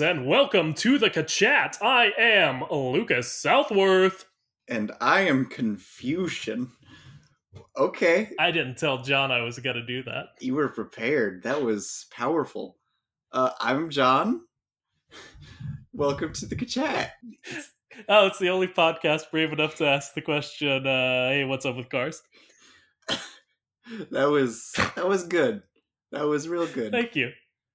And welcome to the Kachat. I am Lucas Southworth. And I am Confucian. Okay, I didn't tell John I was going to do that. you were prepared. That was powerful. Uh, I'm John. Welcome to the chat. Oh, it's the only podcast brave enough to ask the question, uh, hey, what's up with cars? That was that was good. That was real good. Thank you.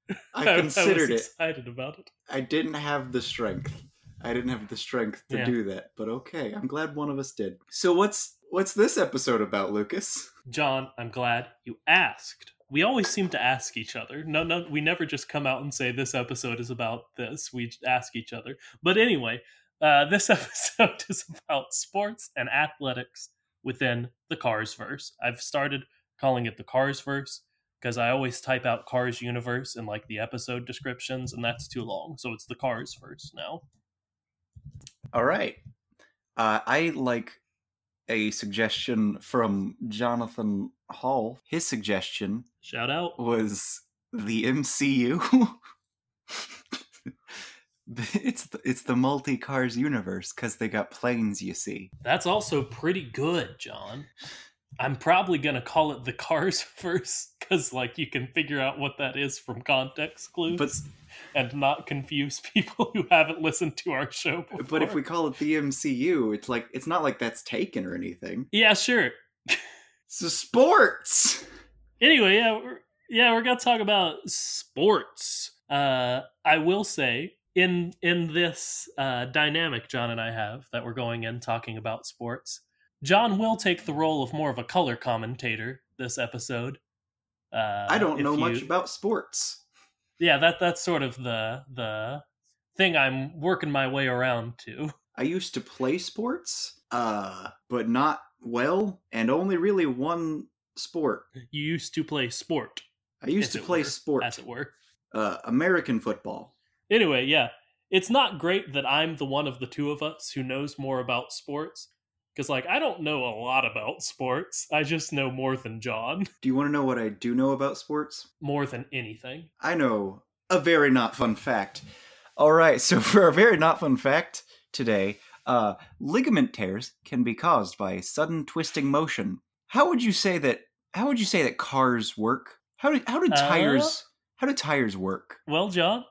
I considered was it. excited about it. I didn't have the strength. I didn't have the strength to Yeah. do that, but okay. I'm glad one of us did. So what's what's this episode about, Lucas? John, I'm glad you asked. We always seem to ask each other. No, no, we never just come out and say this episode is about this. We ask each other. But anyway, uh, this episode is about sports and athletics within the Cars verse. I've started calling it the Cars verse because I always type out Cars universe in like the episode descriptions, and that's too long. So it's the Carsverse now. All right. Uh, I like a suggestion from Jonathan Hall. His suggestion Shout out. was the MCU. it's the, it's the multi cars universe because they got planes. You see, That's also pretty good, John. I'm probably gonna call it the cars first, because like you can figure out what that is from context clues, but and not confuse people who haven't listened to our show before. but if we call it the MCU, it's like it's not like that's taken or anything. yeah, sure. So sports. Anyway, yeah, we're, yeah, we're gonna talk about sports. Uh, I will say in in this uh, dynamic John and I have that we're going in talking about sports, John will take the role of more of a color commentator this episode. Uh, I don't know much about sports. yeah that that's sort of the the thing i'm working my way around to I used to play sports, uh, but not well, and only really one sport. you used to play sport I used to play were, sport, as it were uh, American football. anyway yeah it's not great that i'm the one of the two of us who knows more about sports because like i don't know a lot about sports i just know more than john Do you want to know what I do know about sports? more than anything I know a very not fun fact. All right, so for a very not fun fact today, uh, ligament tears can be caused by sudden twisting motion. How would you say that? How would you say that cars work? How do how do Uh? tires how do tires work? well john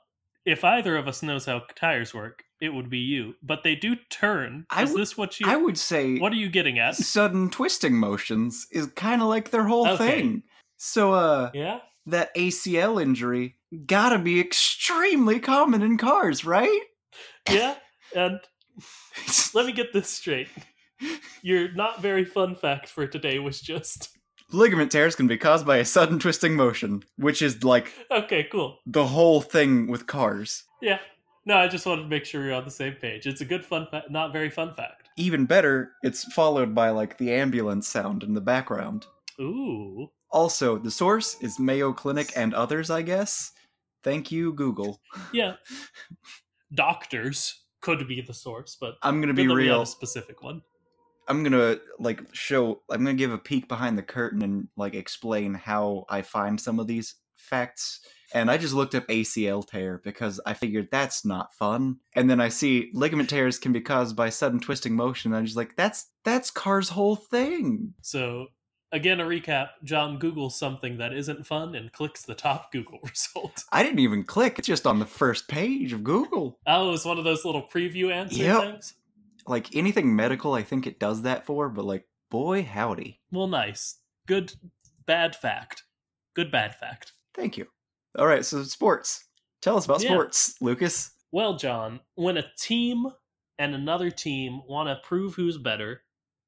if either of us knows how tires work it would be you but they do turn I is this what you I would say what are you getting at sudden twisting motions is kind of like their whole Okay. thing. So uh yeah that ACL injury gotta be extremely common in cars, right? yeah and let me get this straight your not very fun fact for today was just Ligament tears can be caused by a sudden twisting motion, which is like okay cool the whole thing with cars. yeah no i just wanted to make sure you're on the same page it's a good fun fact not very fun fact Even better, it's followed by like the ambulance sound in the background. ooh Also, the source is Mayo Clinic and others, I guess. Thank you, Google. yeah doctors could be the source but I'm gonna be that we have real. a specific one I'm gonna like show. I'm gonna give a peek behind the curtain and like explain how I find some of these facts. And I just looked up ACL tear because I figured that's not fun. And then I see ligament tears can be caused by sudden twisting motion. And I'm just like, that's that's Car's whole thing. so again a recap john googles something that isn't fun and clicks the top google result I didn't even click. It's just on the first page of Google. oh it was one of those little preview answer Yep. things Like anything medical, I think it does that for. But like Boy, howdy. Well, nice. Good, bad fact. Good, bad fact. Thank you. All right, so sports. Tell us about Yeah. sports, Lucas. Well, John, when a team and another team want to prove who's better,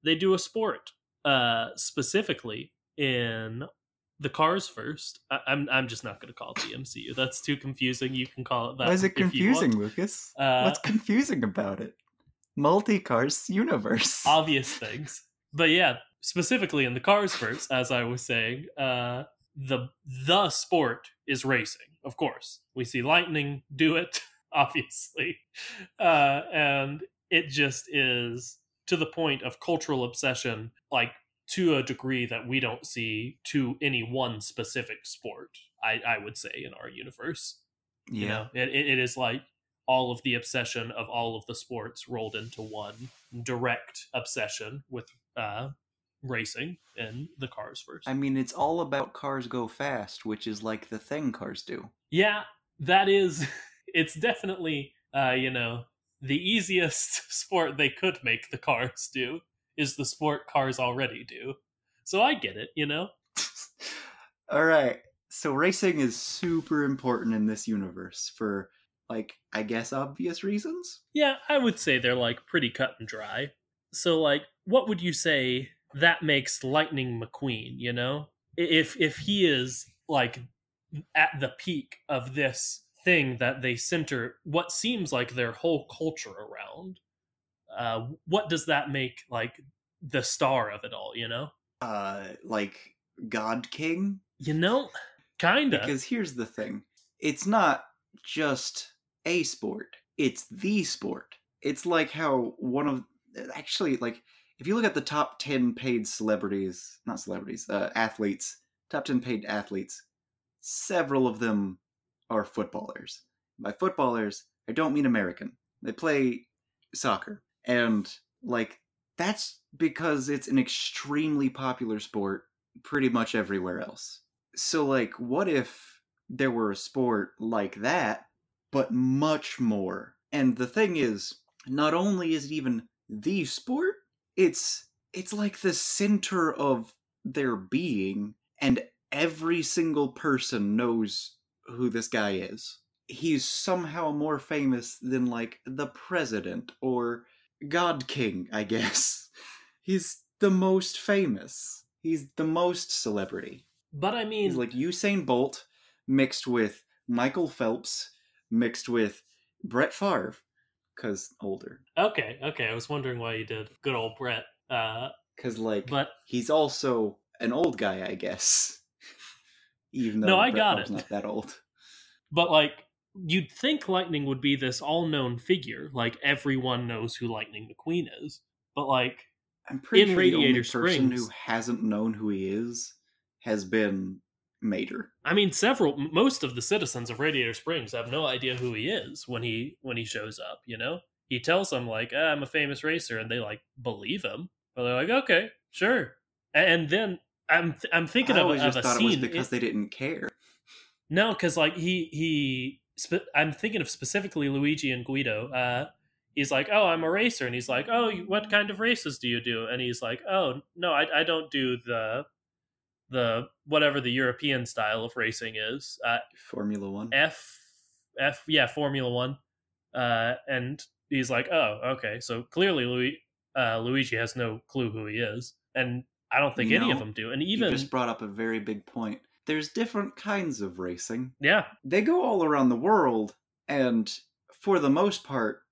they do a sport. Uh, specifically in the Carsverse. I- I'm I'm just not going to call it the MCU. That's too confusing. You can call it that. Why is it if you want. confusing, Lucas? Uh, What's confusing about it? Multi cars universe. obvious things. But yeah, specifically in the Carsverse, as I was saying, uh, the the sport is racing. Of course, we see Lightning do it, obviously, uh, and it just is to the point of cultural obsession, like to a degree that we don't see to any one specific sport. I, I would say in our universe. yeah. You know, it, it, it is like all of the obsession of all of the sports rolled into one direct obsession with uh, racing in the Carsverse. I mean, it's all about cars go fast, which is like the thing cars do. yeah, that is. It's definitely uh, you know the easiest sport they could make the cars do is the sport cars already do. So I get it, you know. all right. So racing is super important in this universe for like I guess obvious reasons. Yeah, I would say they're like pretty cut and dry. So like what would you say that makes Lightning McQueen, you know? If if he is like at the peak of this thing that they center what seems like their whole culture around, uh what does that make like the star of it all, you know? Uh like God King You know, kind of. because here's the thing. It's not just a sport. It's the sport. It's like how one of actually like if you look at the top 10 paid celebrities, not celebrities, uh, athletes, top 10 paid athletes, several of them are footballers. By footballers, I don't mean American. They play soccer. And like that's because it's an extremely popular sport pretty much everywhere else. So like what if there were a sport like that but much more? And the thing is, not only is it even the sport, it's it's like the center of their being and every single person knows who this guy is. He's somehow more famous than like the president or God King, I guess. He's the most famous. He's the most celebrity. but I mean He's like Usain Bolt mixed with Michael Phelps mixed with Brett Favre cuz older. okay, okay, I was wondering why you did good old Brett. Uh Cuz like but he's also an old guy, I guess. Even though No, I Brett got it. not that old. But like you'd think Lightning would be this all-known figure, like everyone knows who Lightning McQueen is. But like I'm pretty In sure the only Radiator person Springs- who hasn't known who he is has been Mater. I mean several most of the citizens of Radiator Springs have no idea who he is when he when he shows up, you know? He tells them like, ah, "I'm a famous racer," and they like believe him. But they're like, "Okay, sure." And then I'm th- I'm thinking I of, of a thought scene it was because it- they didn't care. No, because like he he. I'm thinking of specifically Luigi and Guido. Uh, he's like, "Oh, I'm a racer," and he's like, "Oh, what kind of races do you do?" And he's like, "Oh, no, I I don't do the the whatever the European style of racing is. Uh, Formula 1. F F yeah, Formula One." Uh, and he's like, "Oh, okay." So clearly, Louis uh, Luigi has no clue who he is, and I don't think You any of them do. And you even just brought up a very big point. There's different kinds of racing. yeah, They go all around the world, and for the most part,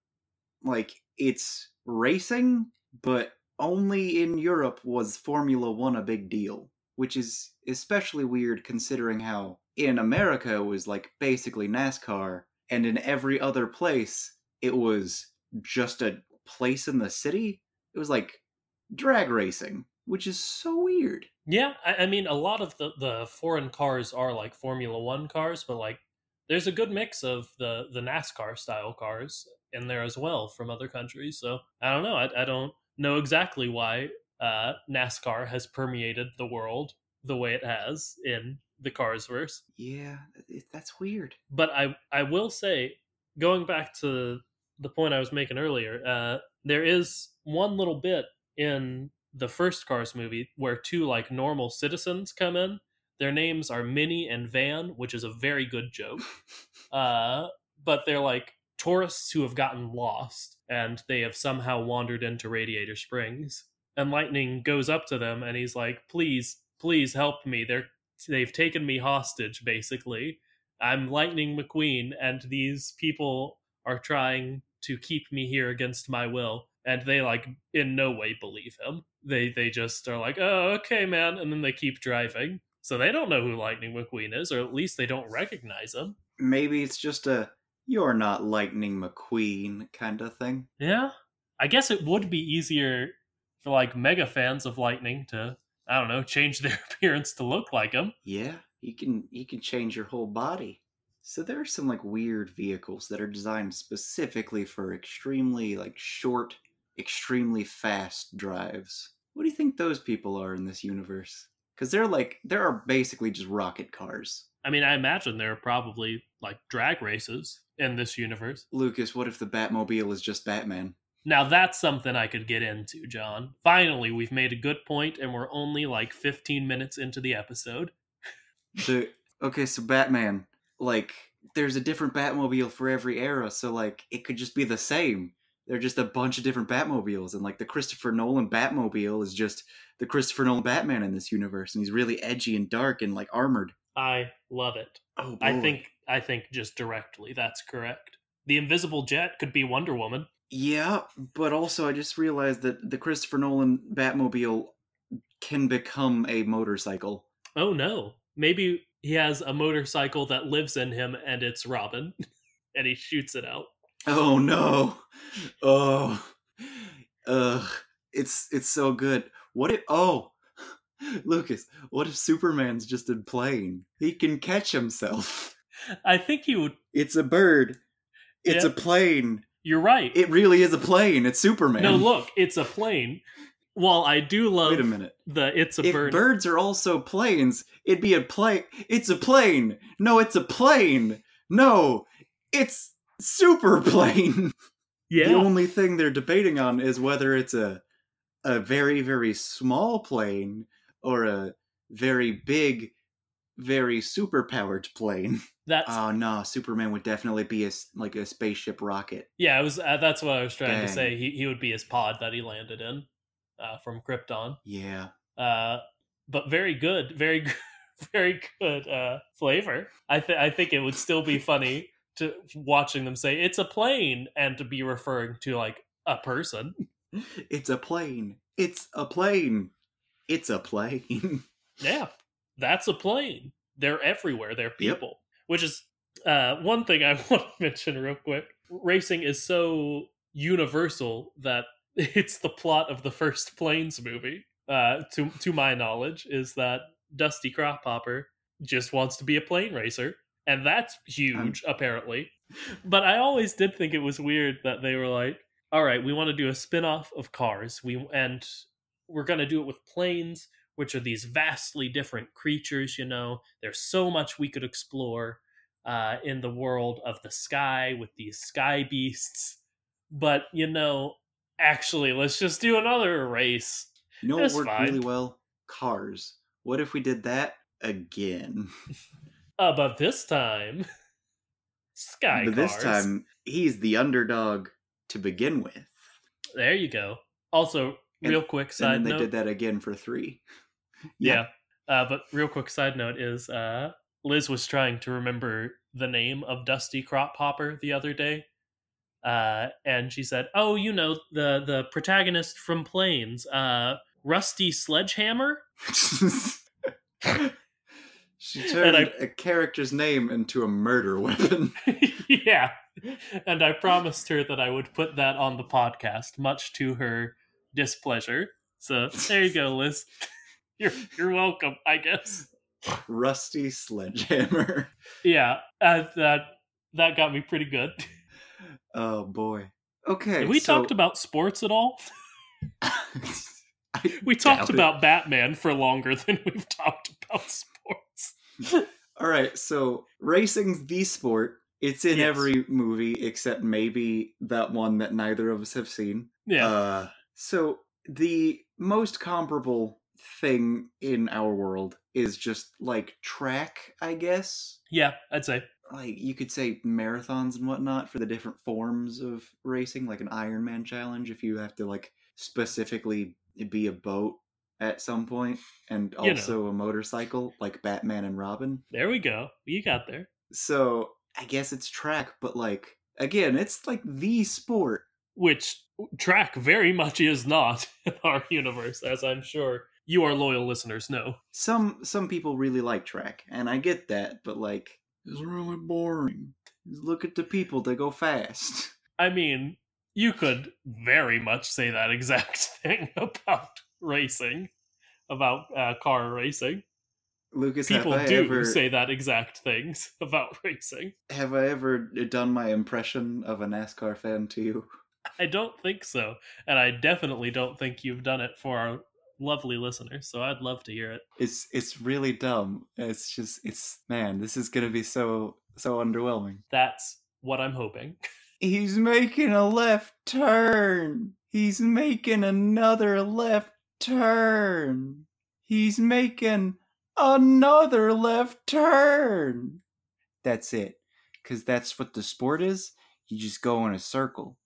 like it's racing, but only in Europe was Formula One a big deal, which is especially weird considering how in America it was like basically NASCAR, and in every other place it was just a place in the city. It was like drag racing, which is so weird. Yeah, I, I mean, a lot of the, the foreign cars are like Formula One cars, but like there's a good mix of the, the NASCAR style cars in there as well from other countries. So I don't know. I, I don't know exactly why uh, NASCAR has permeated the world the way it has in the Cars verse. Yeah, that's weird. But I I will say, going back to the point I was making earlier, uh, there is one little bit in the first Cars movie, where two like normal citizens come in. Their names are Minnie and Van, which is a very good joke. Uh, but they're like tourists who have gotten lost and they have somehow wandered into Radiator Springs. And Lightning goes up to them and he's like, "Please, please help me. They're they've taken me hostage basically. I'm Lightning McQueen and these people are trying to keep me here against my will." And they like in no way believe him. They they just are like, "Oh, okay, man." And then they keep driving. So they don't know who Lightning McQueen is or at least they don't recognize him. Maybe it's just a "you're not Lightning McQueen" kind of thing. Yeah. I guess it would be easier for like mega fans of Lightning to I don't know, change their appearance to look like him. Yeah, you can you can change your whole body. So there are some like weird vehicles that are designed specifically for extremely like short, extremely fast drives. What do you think those people are in this universe? Because they're like there are basically just rocket cars. I mean, I imagine there are probably like drag races in this universe. Lucas, what if the Batmobile is just Batman? Now that's something I could get into, John. Finally, we've made a good point and we're only like 15 minutes into the episode. The okay, so Batman, like there's a different Batmobile for every era, so like it could just be the same. They're just a bunch of different Batmobiles, and like the Christopher Nolan Batmobile is just the Christopher Nolan Batman in this universe, and he's really edgy and dark and like armored. I love it. Oh, I think I think just directly that's correct. The invisible jet could be Wonder Woman. Yeah, but also I just realized that the Christopher Nolan Batmobile can become a motorcycle. Oh no. Maybe he has a motorcycle that lives in him and it's Robin. and he shoots it out. Oh no. Oh. Ugh. It's it's so good. What if oh Lucas, what if Superman's just a plane? He can catch himself. I think he would It's a bird. It's Yeah. a plane. You're right. It really is a plane. It's Superman. no, look, it's a plane. While I do love Wait a minute. the it's a if bird. birds are also planes, it'd be a plane. It's a plane. No, it's a plane. No, it's super plane. yeah. The only thing they're debating on is whether it's a a very very small plane or a very big, very super powered plane. that's Oh no, Superman would definitely be a like a spaceship rocket. yeah, it was uh, that's what I was trying to say. He he would be his pod that he landed in uh, from Krypton. Yeah. uh, but very good, very good, very good uh, flavor. I think I think it would still be funny to watching them say it's a plane and to be referring to like a person. It's a plane. It's a plane. It's a plane. Yeah, that's a plane. They're everywhere. They're Yep. people. Which is uh, one thing I want to mention real quick. Racing is so universal that it's the plot of the first Planes movie. Uh, to to my knowledge, is that Dusty Crophopper just wants to be a plane racer, and that's huge, apparently. But I always did think it was weird that they were like, "All right, we want to do a spin-off of Cars. We and we're going to do it with planes." Which are these vastly different creatures. You know, there's so much we could explore uh, in the world of the sky with these sky beasts. But you know, actually, let's just do another race. You know what worked fine. really well? Cars. What if we did that again? Uh, but this time, sky but this time, he's the underdog to begin with. there you go. Also, And- real quick And side then they note. did that again for three. Yeah. Uh, but real quick side note is uh, Liz was trying to remember the name of Dusty Crophopper the other day. Uh, and she said, "Oh, you know the the protagonist from Planes, uh, Rusty Sledgehammer." she turned I- a character's name into a murder weapon. yeah, and I promised her that I would put that on the podcast, much to her displeasure. So there you go, Liz. You're you're welcome, I guess. Rusty Sledgehammer. Yeah, uh, that that got me pretty good. Oh boy. Okay. Have we so- talked about sports at all? We talked it. about Batman for longer than we've talked about sports. All right, so racing's the sport. It's in Yes. every movie except maybe that one that neither of us have seen. Yeah. Uh, so the most comparable thing in our world is just like track, I guess. Yeah, I'd say. Like you could say marathons and whatnot for the different forms of racing, like an Ironman challenge if you have to like specifically be a boat at some point and You know. also a motorcycle like Batman and Robin. There we go. You got there. So I guess it's track, but like again, it's like the sport. Which track very much is not in our universe, as I'm sure you, our loyal listeners, know. Some some people really like track, and I get that, but like it's really boring. Look at the people; they go fast. I mean, you could very much say that exact thing about racing, about uh, car racing. Lucas, People have I do ever say that exact things about racing. have I ever done my impression of a NASCAR fan to you? I don't think so, and I definitely don't think you've done it for our lovely listeners. So I'd love to hear it. It's it's really dumb. It's just it's man, this is gonna be so so underwhelming. That's what I'm hoping. He's making a left turn. He's making another left turn. He's making another left turn. That's it. Because that's what the sport is. You just go in a circle.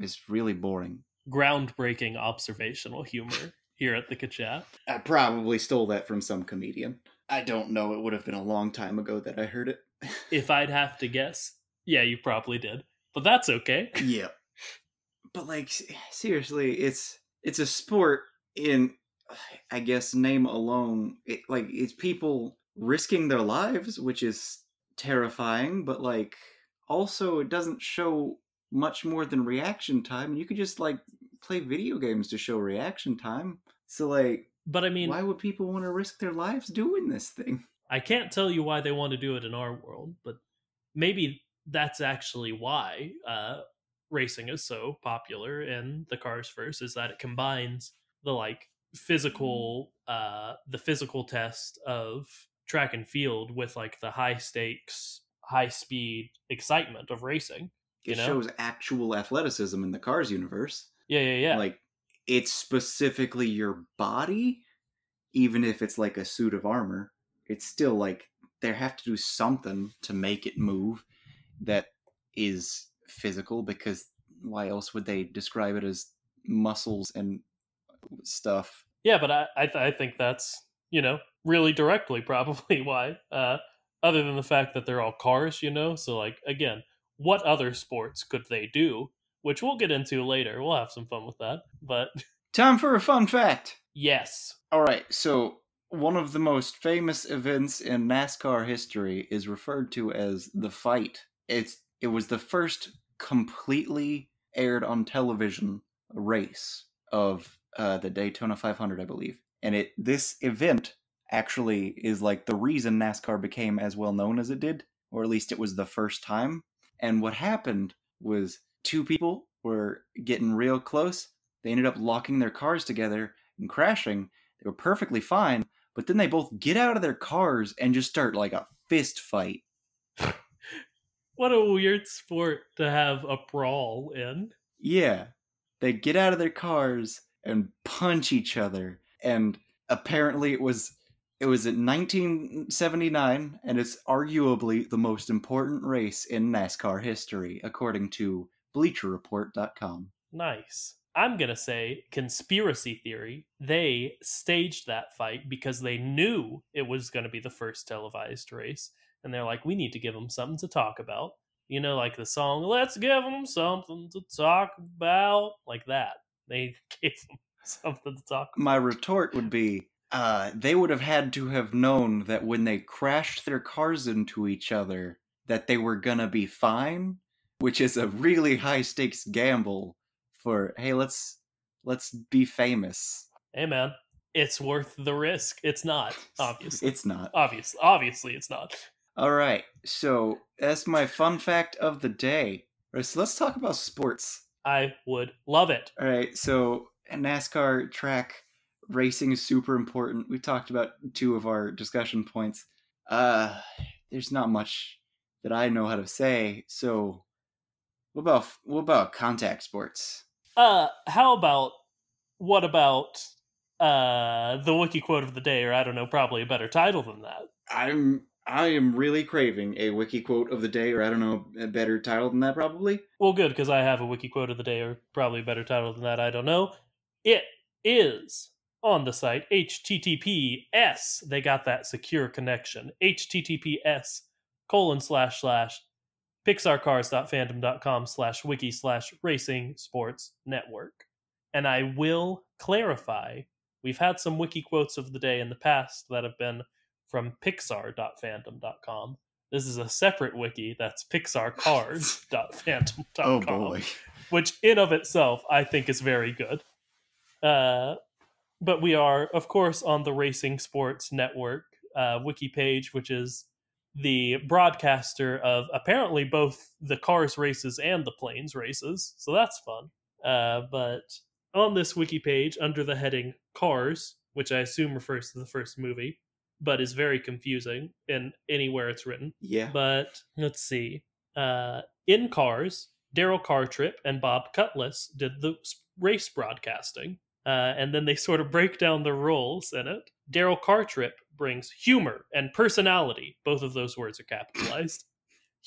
It's really boring. Groundbreaking observational humor here at the Kachat. I probably stole that from some comedian. I don't know. It would have been a long time ago that I heard it. If I'd have to guess, yeah, you probably did, but that's okay. yeah. But like seriously, it's it's a sport in I guess name alone. It, like it's people risking their lives, which is terrifying, but like also it doesn't show much more than reaction time. And you could just like play video games to show reaction time. So like But I mean, why would people want to risk their lives doing this thing? I can't tell you why they want to do it in our world, but maybe that's actually why uh, racing is so popular in the Carsverse is that it combines the like physical, uh, the physical test of track and field with like the high stakes, high speed excitement of racing. You It know? shows actual athleticism in the Cars universe. Yeah, yeah, yeah. Like it's specifically your body, even if it's like a suit of armor. It's still like they have to do something to make it move that is physical because why else would they describe it as muscles and stuff? Yeah, but I I, th- I think that's you know really directly probably why. Uh, other than the fact that they're all cars, you know. So like again, what other sports could they do? Which we'll get into later. We'll have some fun with that. But Time for a fun fact. yes, All right, so one of the most famous events in NASCAR history is referred to as the fight. It's it was the first completely aired on television race of uh, the Daytona 500, I believe. And it this event actually is like the reason NASCAR became as well known as it did, or at least it was the first time. And what happened was two people were getting real close. They ended up locking their cars together and crashing. They were perfectly fine, but then they both get out of their cars and just start like a fist fight. what a weird sport to have a brawl in. Yeah. They get out of their cars and punch each other. And apparently it was it was in 1979 and it's arguably the most important race in NASCAR history according to bleacherreport.com. Nice. I'm going to say conspiracy theory. They staged that fight because they knew it was going to be the first televised race. And they're like, we need to give them something to talk about. You know, like the song, let's give them something to talk about. Like that. They gave them something to talk about. My retort would be uh, they would have had to have known that when they crashed their cars into each other that they were gonna be fine, which is a really high stakes gamble for hey let's let's be famous. Hey, man, it's worth the risk. It's not, obviously. It's not. Obviously, obviously, it's not. All right, so that's my fun fact of the day. All right, so let's talk about sports. I would love it. All right, so NASCAR track racing is super important. We talked about two of our discussion points. Uh, there's not much that I know how to say. So, what about what about contact sports? Uh, how about what about uh, the wiki quote of the day, or I don't know, probably a better title than that. I'm I am really craving a wiki quote of the day, or I don't know, a better title than that, probably. Well, good, because I have a wiki quote of the day, or probably a better title than that, I don't know. It is on the site https they got that secure connection https colon slash slash pixarcars.fandom.com slash wiki slash racing sports network and i will clarify we've had some wiki quotes of the day in the past that have been from pixar.fandom.com this is a separate wiki that's pixarcars.fandom.com Oh boy. which in of itself I think is very good. Uh, but we are, of course, on the Racing Sports Network uh, wiki page, which is the broadcaster of apparently both the cars races and the planes races. So that's fun. Uh, but on this wiki page, under the heading Cars, which I assume refers to the first movie, but is very confusing in anywhere it's written. Yeah. But let's see. Uh, in Cars, Darrell Cartrip and Bob Cutlass did the race broadcasting. Uh, and then they sort of break down the roles in it. Darrell Cartrip brings humor and personality. Both of those words are capitalized.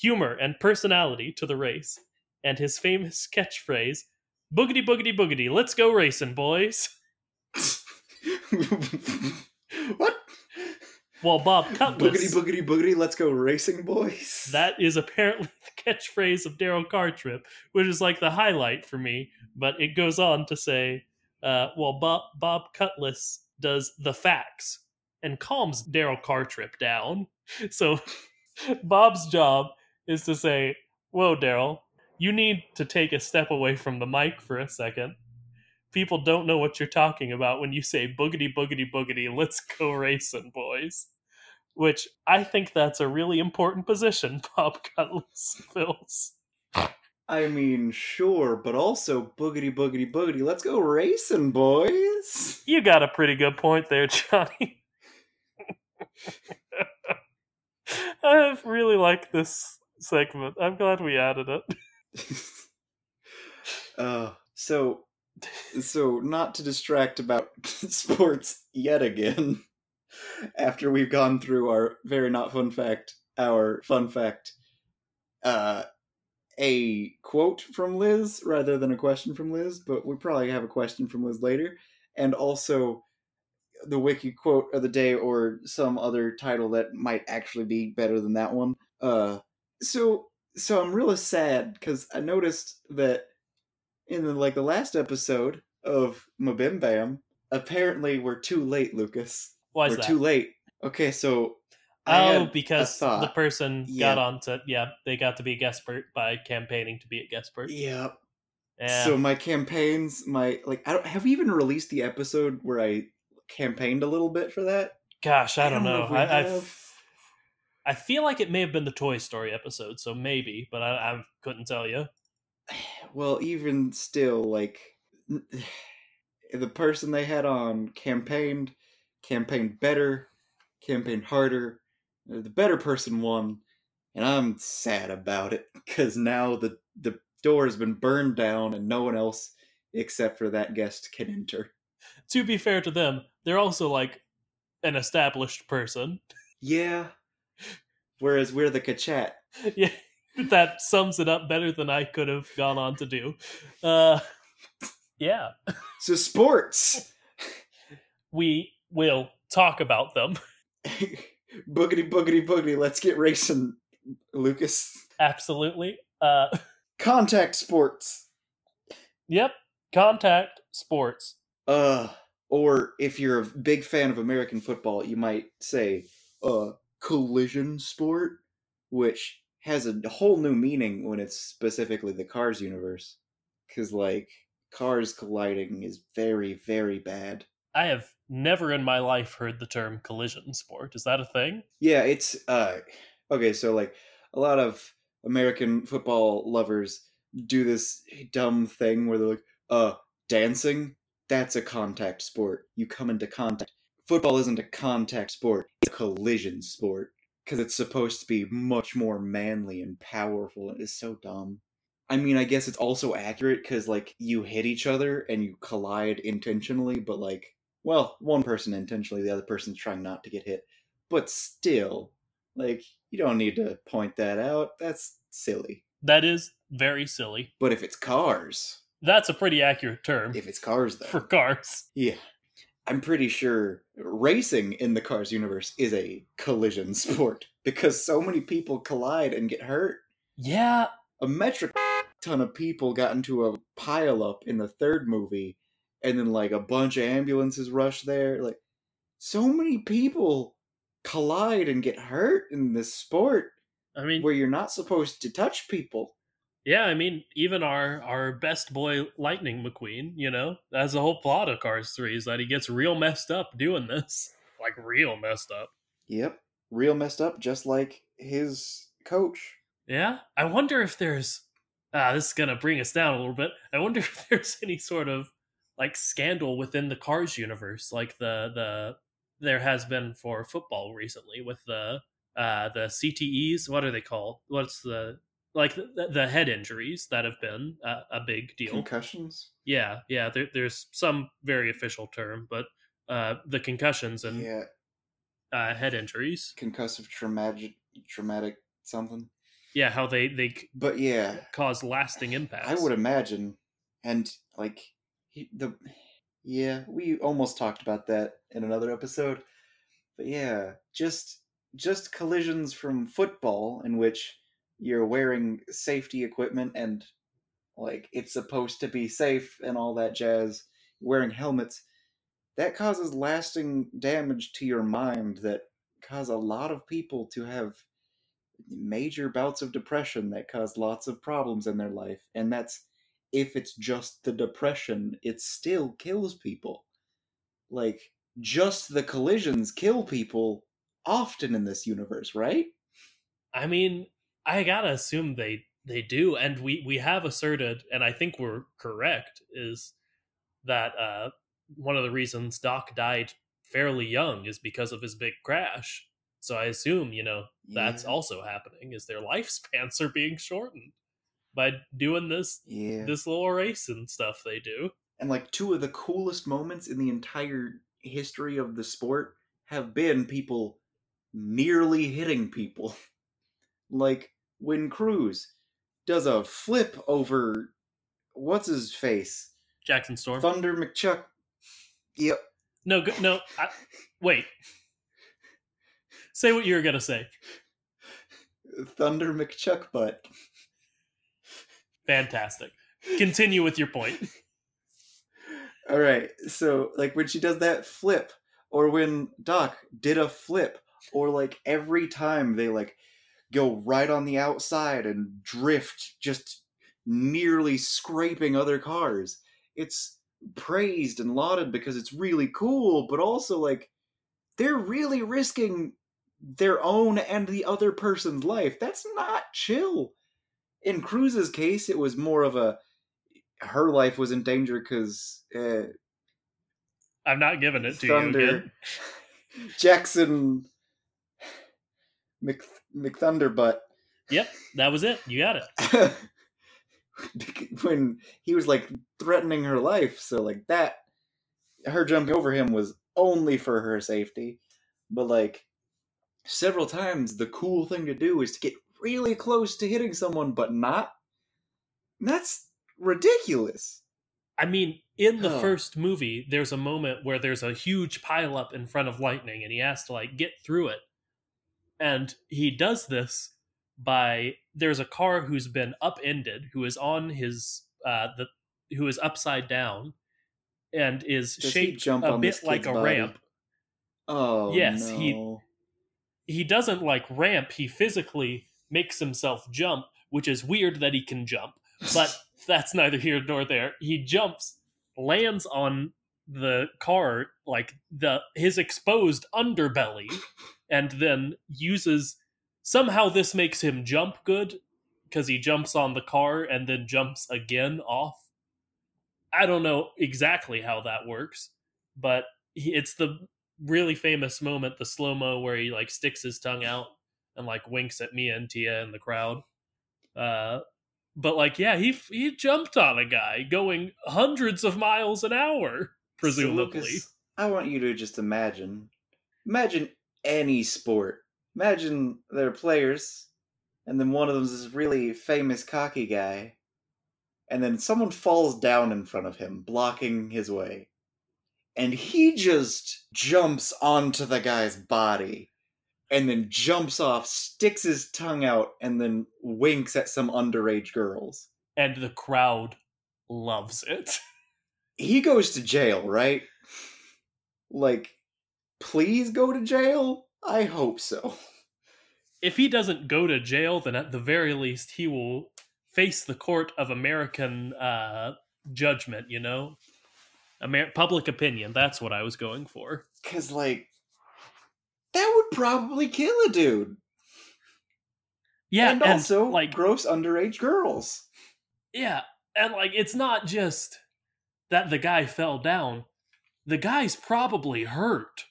humor and personality to the race. And his famous catchphrase, boogity boogity boogity, let's go racing, boys. what? While Bob Cutlass. Boogity boogity boogity, let's go racing, boys. That is apparently the catchphrase of Darrell Cartrip, which is like the highlight for me. But it goes on to say, uh, well, Bob, Bob Cutlass does the facts and calms Darrell Cartrip down. So Bob's job is to say, whoa, Darrell, you need to take a step away from the mic for a second. People don't know what you're talking about when you say boogity boogity boogity, let's go racing, boys which I think that's a really important position Bob Cutlass fills. I mean, sure, but also boogity boogity boogity, let's go racing, boys. You got a pretty good point there, Johnny. I really like this segment. I'm glad we added it. uh, so, so not to distract about sports yet again. After we've gone through our very not fun fact, our fun fact, uh, a quote from Liz rather than a question from Liz, but we probably have a question from Liz later, and also the wiki quote of the day or some other title that might actually be better than that one. Uh, so so I'm really sad because I noticed that in the, like the last episode of Mabim Bam, apparently we're too late, Lucas. Why is we're that? too late. Okay, so Oh, because the person Yeah. got on to yeah, they got to be a guest expert by campaigning to be a guest expert. yeah. Yeah. So my campaigns, my like, I don't have we even released the episode where I campaigned a little bit for that. Gosh, I I don't don't know know. I, I, have. I feel like it may have been the Toy Story episode, so maybe, but I, I couldn't tell you. Well, even still, like the person they had on campaigned, campaigned better, campaigned harder. The better person won, and I'm sad about it because now the the door has been burned down and no one else except for that guest can enter. To be fair to them, they're also like an established person. Yeah. Whereas we're the kachat. yeah, that sums it up better than I could have gone on to do. Uh, yeah, So sports. we will talk about them. boogity boogity boogity. Let's get racing, Lucas. Absolutely. Uh, Contact sports. yep. Contact sports. Uh, or if you're a big fan of American football, you might say, uh, collision sport, which has a whole new meaning when it's specifically the Cars universe. Because, like, cars colliding is very, very bad. I have never in my life heard the term collision sport. Is that a thing? Yeah, it's, uh, okay, so, like, a lot of American football lovers do this dumb thing where they're like, uh, dancing? That's a contact sport. You come into contact. Football isn't a contact sport, it's a collision sport. Because it's supposed to be much more manly and powerful. It is so dumb. I mean, I guess it's also accurate because, like, you hit each other and you collide intentionally, but, like, Well, one person intentionally, the other person's trying not to get hit. But still, like, you don't need to point that out. That's silly. That is very silly. But if it's cars, That's a pretty accurate term if it's cars, though, for cars. yeah, I'm pretty sure racing in the Cars universe is a collision sport because so many people collide and get hurt. Yeah, A metric ton of people got into a pileup in the third movie, and then like a bunch of ambulances rush there. Like, so many people collide and get hurt in this sport I mean, where you're not supposed to touch people. yeah, I mean, even our our best boy Lightning McQueen, you know, that's the whole plot of Cars Three is that he gets real messed up doing this, like real messed up. Yep, real messed up, just like his coach. Yeah, I wonder if there's. Ah, this is gonna bring us down a little bit. I wonder if there's any sort of like scandal within the Cars universe, like the the there has been for football recently with the uh the CTEs. What are they called? What's the like the, the head injuries that have been a, a big deal? Concussions. yeah, yeah. There, there's some very official term, but uh the concussions and Yeah, uh, head injuries. concussive traumatic, traumatic something. Yeah, how they they But yeah, cause lasting impacts. I would imagine, and like he, the yeah, we almost talked about that in another episode. But yeah, just just collisions from football in which you're wearing safety equipment and like it's supposed to be safe and all that jazz, wearing helmets. That causes lasting damage to your mind that cause a lot of people to have major bouts of depression that cause lots of problems in their life and that's if it's just the depression it still kills people like just the collisions kill people often in this universe right I mean, I gotta assume they they do, and we we have asserted, and I think we're correct, is that uh, one of the reasons Doc died fairly young is because of his big crash. So I assume you know that's Yeah. also happening. Is their lifespans are being shortened by doing this yeah this little race and stuff they do. and like two of the coolest moments in the entire history of the sport have been people nearly hitting people like when cruz does a flip over what's his face Jackson Storm. thunder mcchuck yep No, go, no. I, wait. Say what you were gonna say. thunder mcchuck butt Fantastic. Continue with your point. All right. So, like when she does that flip, or when Doc did a flip, or like every time they like go right on the outside and drift, just nearly scraping other cars, it's praised and lauded because it's really cool, but also like they're really risking their own and the other person's life. That's not chill. In Cruz's case, it was more of a her life was in danger because uh, I'm not giving it to you again. Jackson Mc, McThunderbutt Yep, that was it. You got it. when he was like threatening her life. So like that, her jumping over him was only for her safety. But like several times, the cool thing to do is to get really close to hitting someone, but not. That's ridiculous. I mean, in the Oh. first movie, there's a moment where there's a huge pileup in front of Lightning, and he has to like get through it. And he does this by there's a car who's been upended, who is on his uh the who is upside down, and is Does shaped a bit like a body? ramp. Oh Yes, no. he- he doesn't like ramp he physically makes himself jump which is weird that he can jump but that's neither here nor there. He jumps lands on the car like the his exposed underbelly and then uses somehow this makes him jump good because he jumps on the car and then jumps again off. I don't know exactly how that works but he, it's the really famous moment, the slow mo where he like sticks his tongue out and like winks at Mia and Tia in the crowd. Uh, but like, yeah, he he jumped on a guy going hundreds of miles an hour, So, presumably. Lucas, I want you to just imagine. Imagine any sport. Imagine there are players, and then one of them is this really famous cocky guy, and then someone falls down in front of him, blocking his way. And he just jumps onto the guy's body and then jumps off, sticks his tongue out, and then winks at some underage girls. And the crowd loves it. He goes to jail, right? Like, please go to jail? I hope so. If he doesn't go to jail, then at the very least he will face the court of American uh, judgment, you know? Amer- public opinion. That's what I was going for. Because, like, that would probably kill a dude. Yeah, and also, like, gross underage girls. Yeah, and, like, it's not just that the guy fell down, the guy's probably hurt.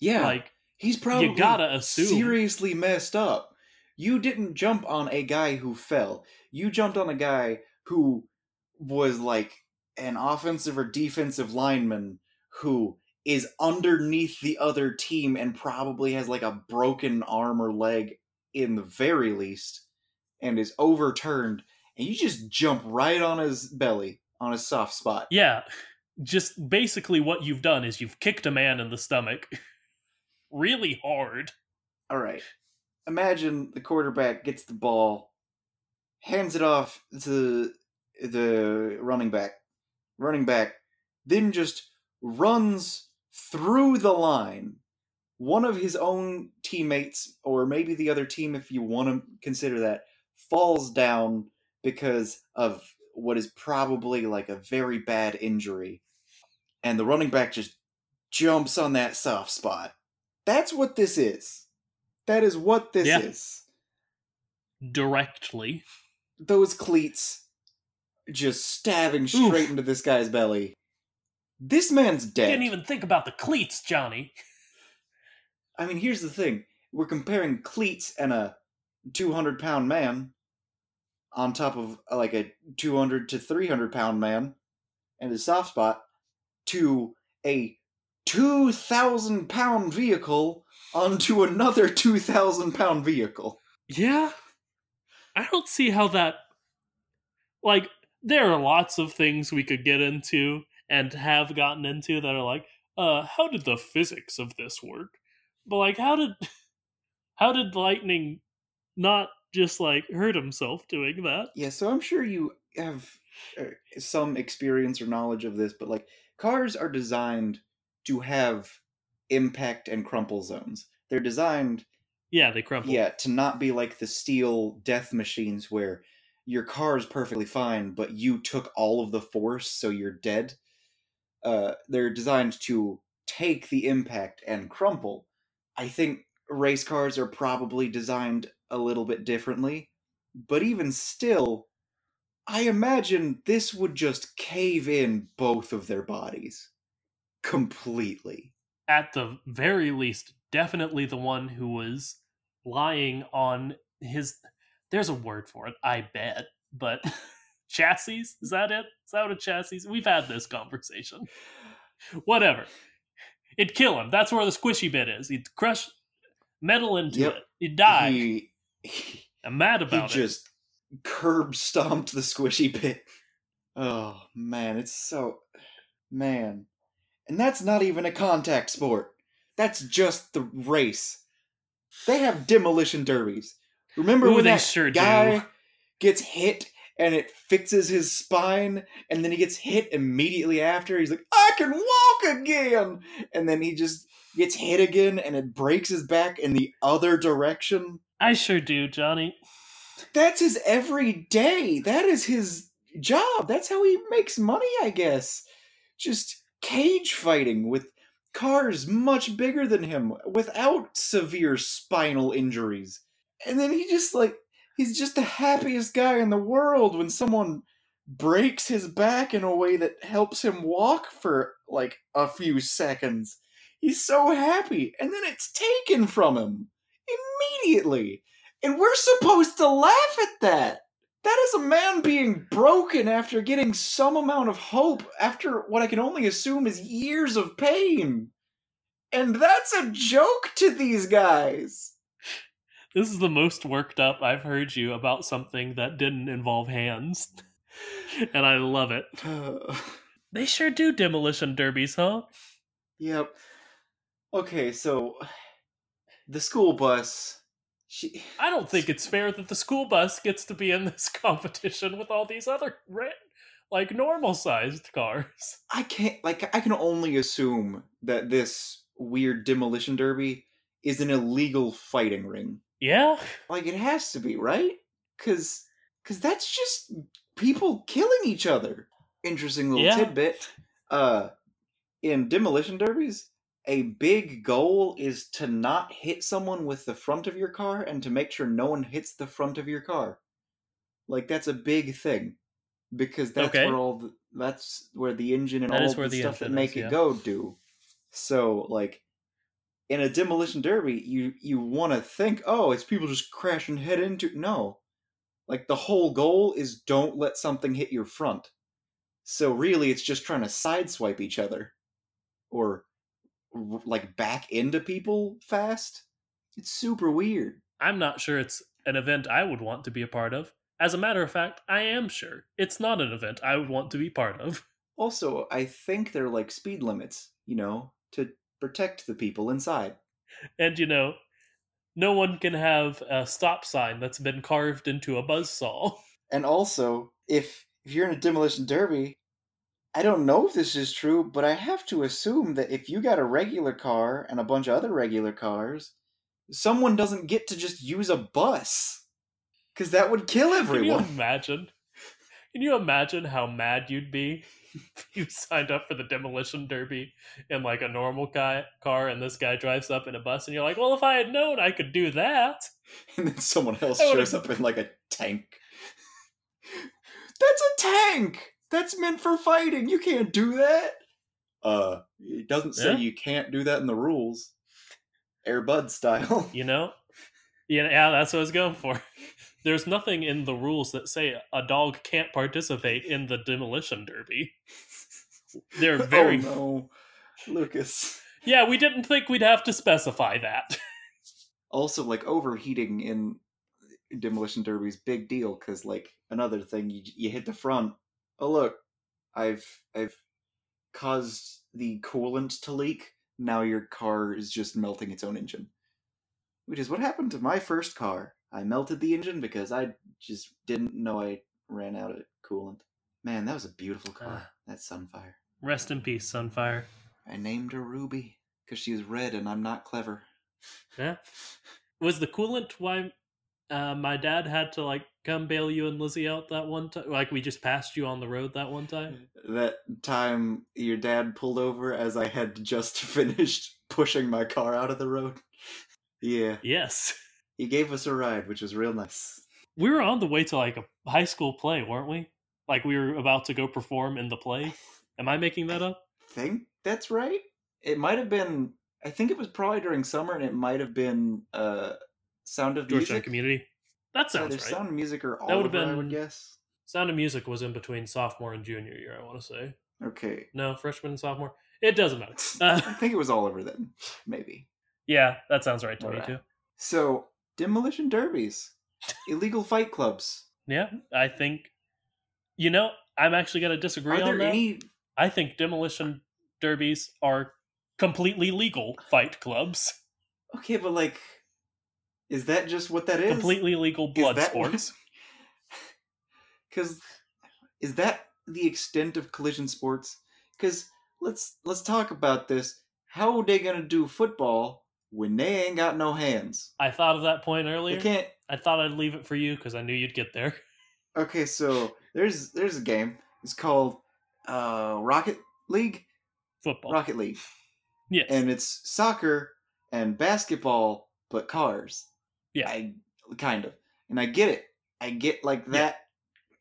Yeah. Like, he's probably you gotta assume. seriously messed up. You didn't jump on a guy who fell. You jumped on a guy who was like an offensive or defensive lineman who is underneath the other team and probably has like a broken arm or leg in the very least and is overturned and you just jump right on his belly on his soft spot. Yeah, just basically what you've done is you've kicked a man in the stomach really hard. All right. Imagine the quarterback gets the ball, hands it off to the running back. Running back then just runs through the line. One of his own teammates, or maybe the other team, if you want to consider that, falls down because of what is probably like a very bad injury. And the running back just jumps on that soft spot. That's what this is. That is what this Yeah. is. Directly. Those cleats just stabbing straight Oof. into this guy's belly. This man's dead. You didn't even think about the cleats, Johnny. I mean, here's the thing: we're comparing cleats and a 200 pound man on top of like a 200 to 300 pound man and his soft spot to a 2,000 pound vehicle onto another 2,000 pound vehicle. Yeah. I don't see how that. Like, there are lots of things we could get into and have gotten into that are like, uh, how did the physics of this work? But, like, how did. How did Lightning not just, like, hurt himself doing that? Yeah, so I'm sure you have uh, some experience or knowledge of this, but like cars are designed to have impact and crumple zones. They're designed Yeah, they crumple. Yeah, to not be like the steel death machines where your car is perfectly fine, but you took all of the force, so you're dead. Uh, they're designed to take the impact and crumple. I think race cars are probably designed a little bit differently, but even still, I imagine this would just cave in both of their bodies completely. At the very least, definitely the one who was lying on his. There's a word for it, I bet, but chassis? Is that it? Is that what a chassis? We've had this conversation. Whatever. It'd kill him. That's where the squishy bit is. He'd crush metal into Yep. it. He'd die. He, he, I'm mad he about it. just curb stomped the squishy bit. Oh man, it's so man. And that's not even a contact sport. That's just the race. They have demolition derbies. Remember Ooh, when they that sure guy do. gets hit and it fixes his spine and then he gets hit immediately after. He's like i can walk again! And then he just gets hit again and it breaks his back in the other direction. I sure do, Johnny. that's his every day. That is his job. That's how he makes money i guess. Just cage fighting with cars much bigger than him without severe spinal injuries. And then he just like he's just the happiest guy in the world when someone breaks his back in a way that helps him walk for like a few seconds he's so happy and then it's taken from him immediately and we're supposed to laugh at that that is a man being broken after getting some amount of hope after what I can only assume is years of pain. And that's a joke to these guys. This is the most worked up I've heard you about something that didn't involve hands. and I love it. They sure do demolition derbies, huh? yep. Okay, so the school bus. She. I don't think it's fair that the school bus gets to be in this competition with all these other like normal sized cars. I can't like I can only assume that this weird demolition derby is an illegal fighting ring. Yeah? Like it has to be, right? Cuz cuz that's just people killing each other. Interesting little Yeah. tidbit. Uh in demolition derbies, a big goal is to not hit someone with the front of your car and to make sure no one hits the front of your car. Like that's a big thing because that's Okay. where all the, that's where the engine and That all the the stuff that make is, it go do. So like in a demolition derby, you you want to think, oh, it's people just crashing head into. No, like the whole goal is don't let something hit your front. So really, it's just trying to sideswipe each other, or like back into people fast. It's super weird. I'm not sure it's an event I would want to be a part of. As a matter of fact, I am sure it's not an event I would want to be part of. Also, I think they're like speed limits, you know, to protect the people inside. And you know, no one can have a stop sign that's been carved into a buzzsaw. And also, if if you're in a demolition derby, I don't know if this is true, but I have to assume that if you got a regular car and a bunch of other regular cars, someone doesn't get to just use a bus. Cuz that would kill everyone. Can you imagine? Can you imagine how mad you'd be you signed up for the demolition derby in like a normal guy car and this guy drives up in a bus and you're like, well, if I had known I could do that. and then someone else shows up in like a tank. That's a tank. That's meant for fighting. You can't do that. Uh, it doesn't say Yeah. you can't do that in the rules. Air Bud style. You know? Yeah, yeah, that's what I was going for. There's nothing in the rules that say a dog can't participate in the demolition derby. They're oh, very Oh no, Lucas. Yeah, we didn't think we'd have to specify that. Also, like overheating in demolition derbies, big deal. Because like another thing, you you hit the front. Oh look, I've I've caused the coolant to leak. Now your car is just melting its own engine. Which is what happened to my first car. I melted the engine because I just didn't know I ran out of coolant. Man, that was a beautiful car. Ah. that Sunfire. Rest in peace, Sunfire. I named her Ruby because she was red and I'm not clever. Yeah. Was the coolant why uh, my dad had to like come bail you and Lizzie out that one time? Like we just passed you on the road that one time? that time your dad pulled over as I had just finished pushing my car out of the road. Yeah, Yes. He gave us a ride, which was real nice. We were on the way to like a high school play, weren't we? Like we were about to go perform in the play. Am I making that up? think that's right. It might have been. I think it was probably during summer, and it might have been uh, Sound of Georgetown Music. Community. That sounds right. Sound of Music or That would've Oliver, I would been- guess. Sound of Music was in between sophomore and junior year, I want to say. Okay, No, freshman and sophomore. It doesn't matter. I Uh, think it was Oliver then, maybe. yeah, that sounds right to me Alright. too. So demolition derbies, illegal fight clubs. Yeah, I think. You know, I'm actually going to disagree Are on that. any I think demolition derbies are completely legal fight clubs. Okay, but like, is that just what that is? Completely legal blood that sports. Because is that the extent of collision sports? Because let's let's talk about this. How are they gonna do football when they ain't got no hands? I thought of that point They earlier. can't. I thought I'd leave it for you because I knew you'd get there. Okay, so there's there's a game. It's called uh, Rocket League. Football. Rocket League, yes. and it's soccer and basketball, but cars. Yeah. I kind of, and I get it. I get like Yeah. that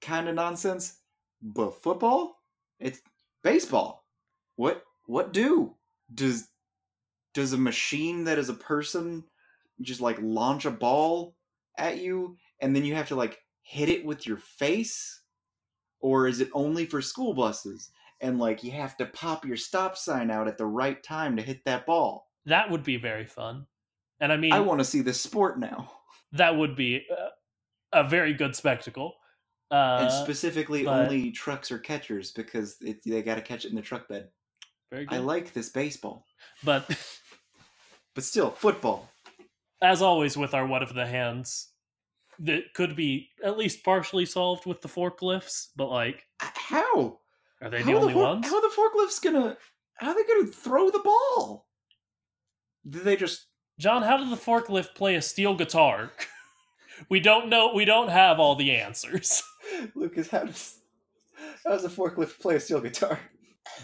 kind of nonsense, but football, it's baseball. What what do does does a machine that is a person just like launch a ball at you, and then you have to like hit it with your face, or is it only for school buses? And like you have to pop your stop sign out at the right time to hit that ball. That would be very fun. And I mean, I want to see this sport now. that would be a very good spectacle. Uh, and specifically but- only trucks or catchers because it, they got to catch it in the truck bed. very good. I like this baseball, but but still football. as always with our what if the hands, that could be at least partially solved with the forklifts. But like, uh, How? are they how the only for- ones? How are the forklift's gonna? How are they gonna throw the ball? Do they just? John, how did the forklift play a steel guitar? we don't know. We don't have all the answers. Lucas, how does how does a forklift play a steel guitar?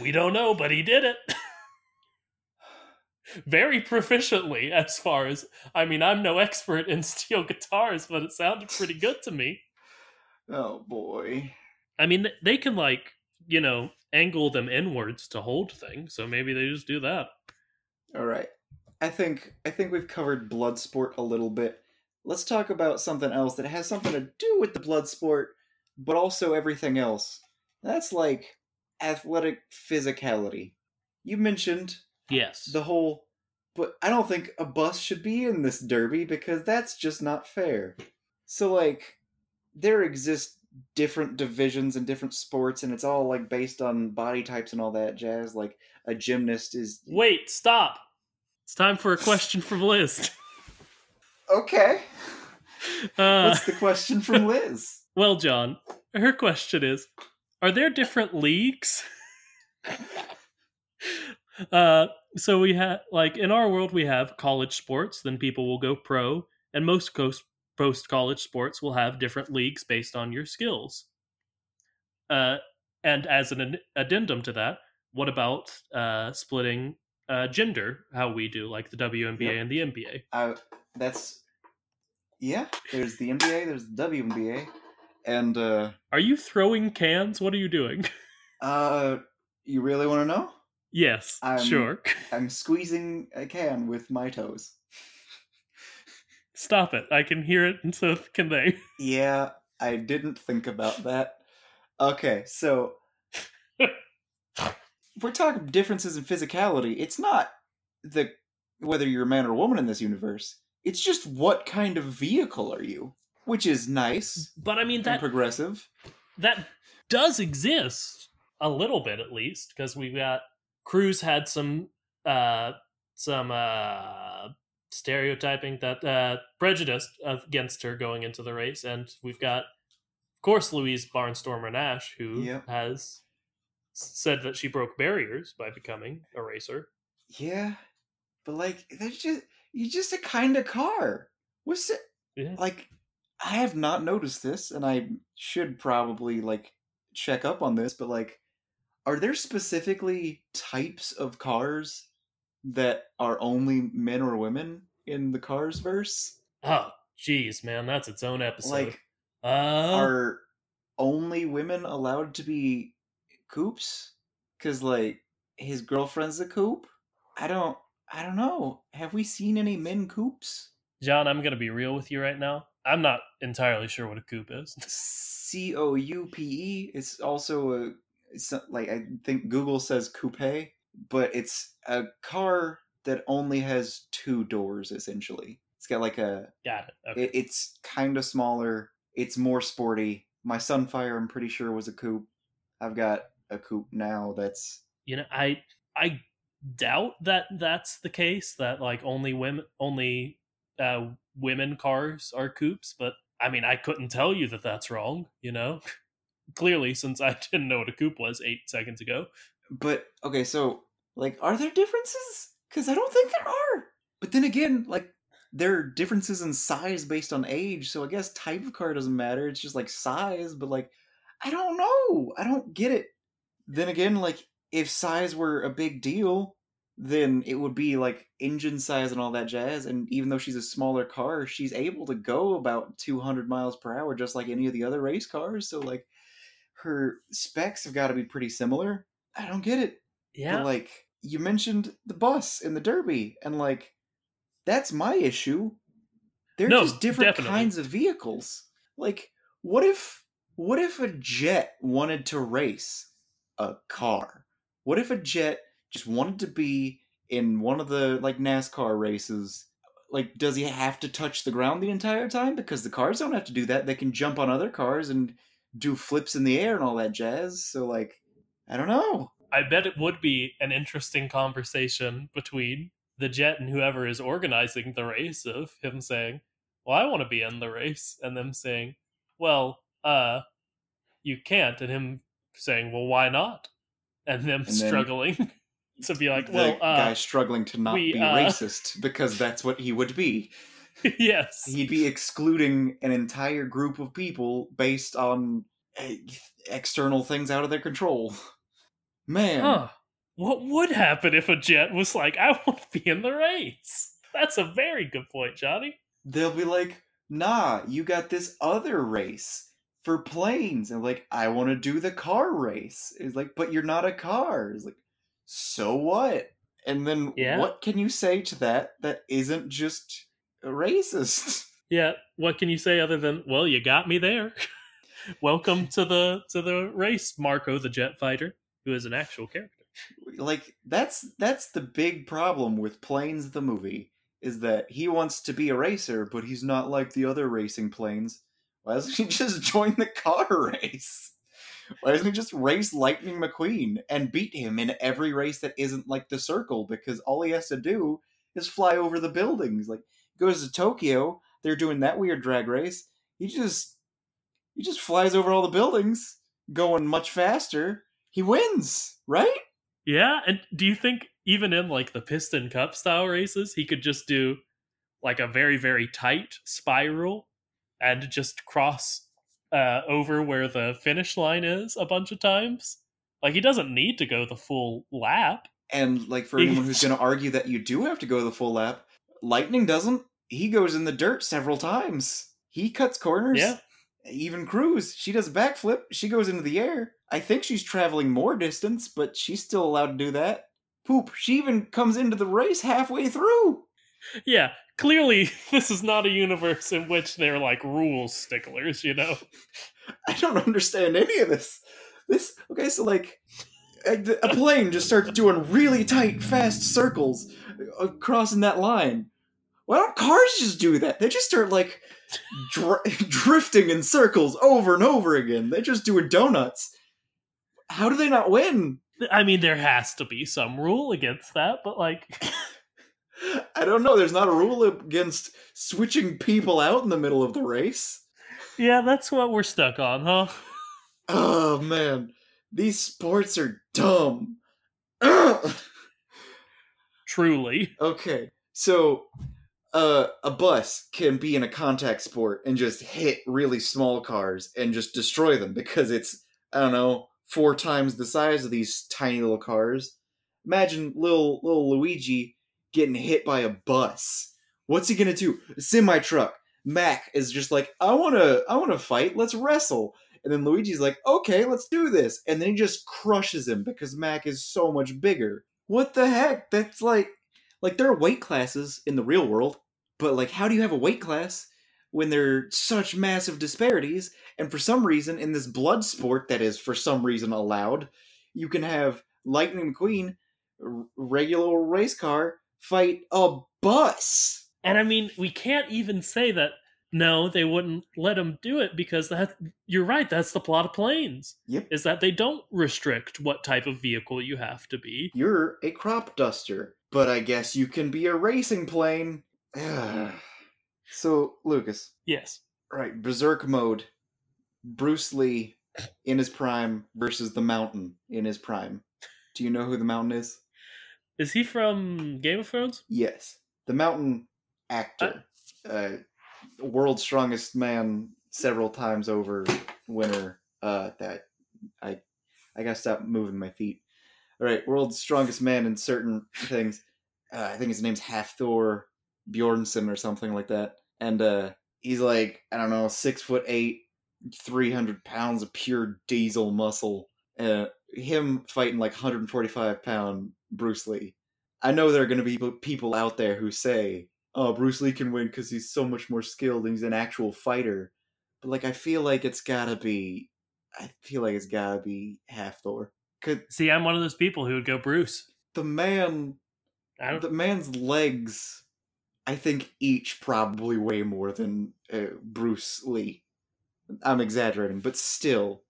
We don't know, but he did it. Very proficiently, as far as I mean, I'm no expert in steel guitars, but it sounded pretty good to me. Oh boy. I mean, they can like you know angle them inwards to hold things, so maybe they just do that. All right. I think I think we've covered blood sport a little bit. Let's talk about something else that has something to do with the blood sport, but also everything else. That's like athletic physicality. You mentioned Yes. the whole but I don't think a bus should be in this derby because that's just not fair. So like there exist different divisions and different sports and it's all like based on body types and all that jazz like a gymnast is Wait, stop. It's time for a question from Liz. Okay. Uh, What's the question from Liz? well, John, her question is: Are there different leagues? uh, so we have like in our world we have college sports. Then people will go pro, and most coast post college sports will have different leagues based on your skills. Uh, and as an addendum to that, what about uh, splitting uh, gender? How we do, like the WNBA Yep. and the NBA. Uh, that's yeah. There's the NBA. There's the WNBA, and uh, Are you throwing cans? What are you doing? uh, you really want to know? Yes, I'm- sure. I'm squeezing a can with my toes. Stop it. I can hear it, and so can they. Yeah, I didn't think about that. Okay, so we're talking differences in physicality, it's not the whether you're a man or a woman in this universe. It's just what kind of vehicle are you, which is nice But I mean that progressive. that does exist a little bit at least because we've got Cruz had some uh some uh stereotyping that uh prejudice against her going into the race and we've got of course Louise Barnstormer Nash who Yep. has said that she broke barriers by becoming a racer. Yeah, but like that's just you're just a kind of car. What's it Yeah. like? I have not noticed this, and I should probably like check up on this. But like, are there specifically types of cars that are only men or women in the Carsverse? Oh, geez, man, that's its own episode. Like, uh, are only women allowed to be coupes? Because like his girlfriend's a coupe. I don't. I don't know. Have we seen any men coupes? John, I'm gonna be real with you right now. I'm not entirely sure what a coupe is. C O U P E. It's also a it's like I think Google says coupe, but it's a car that only has two doors essentially. It's got like a Got it. Okay. it, it's kind of smaller. It's more sporty. My Sunfire, I'm pretty sure, was a coupe. I've got a coupe now that's you know, I I doubt that that's the case. That like only women only uh, women cars are coupes. But I mean, I couldn't tell you that that's wrong. You know, clearly since I didn't know what a coupe was eight seconds ago. But okay, so like, are there differences? Because I don't think there are. But then again, like, there are differences in size based on age. So I guess type of car doesn't matter. It's just like size. But like, I don't know. I don't get it. Then again, like, if size were a big deal, then it would be like engine size and all that jazz. And even though she's a smaller car, she's able to go about 200 miles per hour, just like any of the other race cars. So like, her specs have got to be pretty similar. I don't get it. Yeah. But like you mentioned the bus in the Derby, and like that's my issue. They're No, just different definitely. kinds of vehicles. Like, what if what if a jet wanted to race a car? What if a jet just wanted to be in one of the like NASCAR races, like does he have to touch the ground the entire time? Because the cars don't have to do that. They can jump on other cars and do flips in the air and all that jazz. So like, I don't know. I bet it would be an interesting conversation between the jet and whoever is organizing the race of him saying, "Well, I want to be in the race," and them saying, "Well, uh, you can't," and him saying, "Well, why not?" and them And struggling to be like, the "Well, uh, guy struggling to not we, be uh, racist because that's what he would be. yes, He'd be excluding an entire group of people based on eh, external things out of their control. Man, huh? What would happen if a jet was like, I want to be in the race?" That's a very good point, Johnny. they'll be like, "Nah, you got this other race for planes," and like, "I want to do the car race." It's like, "But you're not a car." It's like, "So what?" And then Yeah. what can you say to that that isn't just racist? Yeah, what can you say other than, "Well, you got me there." Welcome to the to the race, Marco the jet fighter, who is an actual character. like that's that's the big problem with planes the movie is that he wants to be a racer but he's not like the other racing planes why doesn't he just join the car race why doesn't he just race lightning mcqueen and beat him in every race that isn't like the circle because all he has to do is fly over the buildings like goes to tokyo they're doing that weird drag race he just he just flies over all the buildings going much faster he wins right Yeah, and do you think even in like the piston cup style races, he could just do like a very very tight spiral and just cross uh, over where the finish line is a bunch of times? Like he doesn't need to go the full lap. And like for anyone who's going to argue that you do have to go the full lap, Lightning doesn't. He goes in the dirt several times. He cuts corners. Yeah. Even Cruz, she does a backflip. She goes into the air. I think she's traveling more distance, but she's still allowed to do that. Poop. She even comes into the race halfway through. Yeah, clearly this is not a universe in which they're like rules sticklers, you know. I don't understand any of this. This okay, so like a a plane just starts doing really tight, fast circles uh, crossing that line. Why don't cars just do that? They just start like dr- drifting in circles over and over again. They're just doing donuts. How do they not win? I mean, there has to be some rule against that, but like, I don't know. There's not a rule against switching people out in the middle of the race. yeah, that's what we're stuck on, huh? Oh man, these sports are dumb. Truly. Okay, so a bus can be in a contact sport and just hit really small cars and just destroy them because it's I don't know four times the size of these tiny little cars. Imagine little little Luigi getting hit by a bus. What's he gonna do? Semi truck. Mac is just like I wanna I wanna fight. Let's wrestle. And then Luigi's like, okay, let's do this. And then he just crushes him because Mac is so much bigger. What the heck? That's like like there are weight classes in the real world, but like how do you have a weight class when there are such massive disparities? And for some reason, in this blood sport that is for some reason allowed, you can have Lightning McQueen, r- regular race car, fight a bus. And I mean, we can't even say that no, they wouldn't let him do it because that you're right, that's the plot of planes. Yep. Is that they don't restrict what type of vehicle you have to be. You're a crop duster, but I guess you can be a racing plane. so, Lucas, Yes. right, Berserk mode. Bruce Lee in his prime versus the Mountain in his prime. Do you know who the Mountain is? Is he from Game of Thrones? Yes, the Mountain actor, uh, world's strongest man, several times over winner. Uh, that I, I gotta stop moving my feet. All right, world's strongest man in certain things. Uh, I think his name's Hafthor Bjornsson or something like that, and uh, he's like I don't know, six foot eight, three hundred pounds of pure diesel muscle. Uh, him fighting like 145 pound Bruce Lee. I know there are going to be people out there who say, "Oh, Bruce Lee can win because he's so much more skilled and he's an actual fighter." But like, I feel like it's gotta be. I feel like it's gotta be Half Thor. Could See, I'm one of those people who would go Bruce. the man? I don't, the man's legs, I think each probably weigh more than uh, Bruce Lee. I'm exaggerating, but still,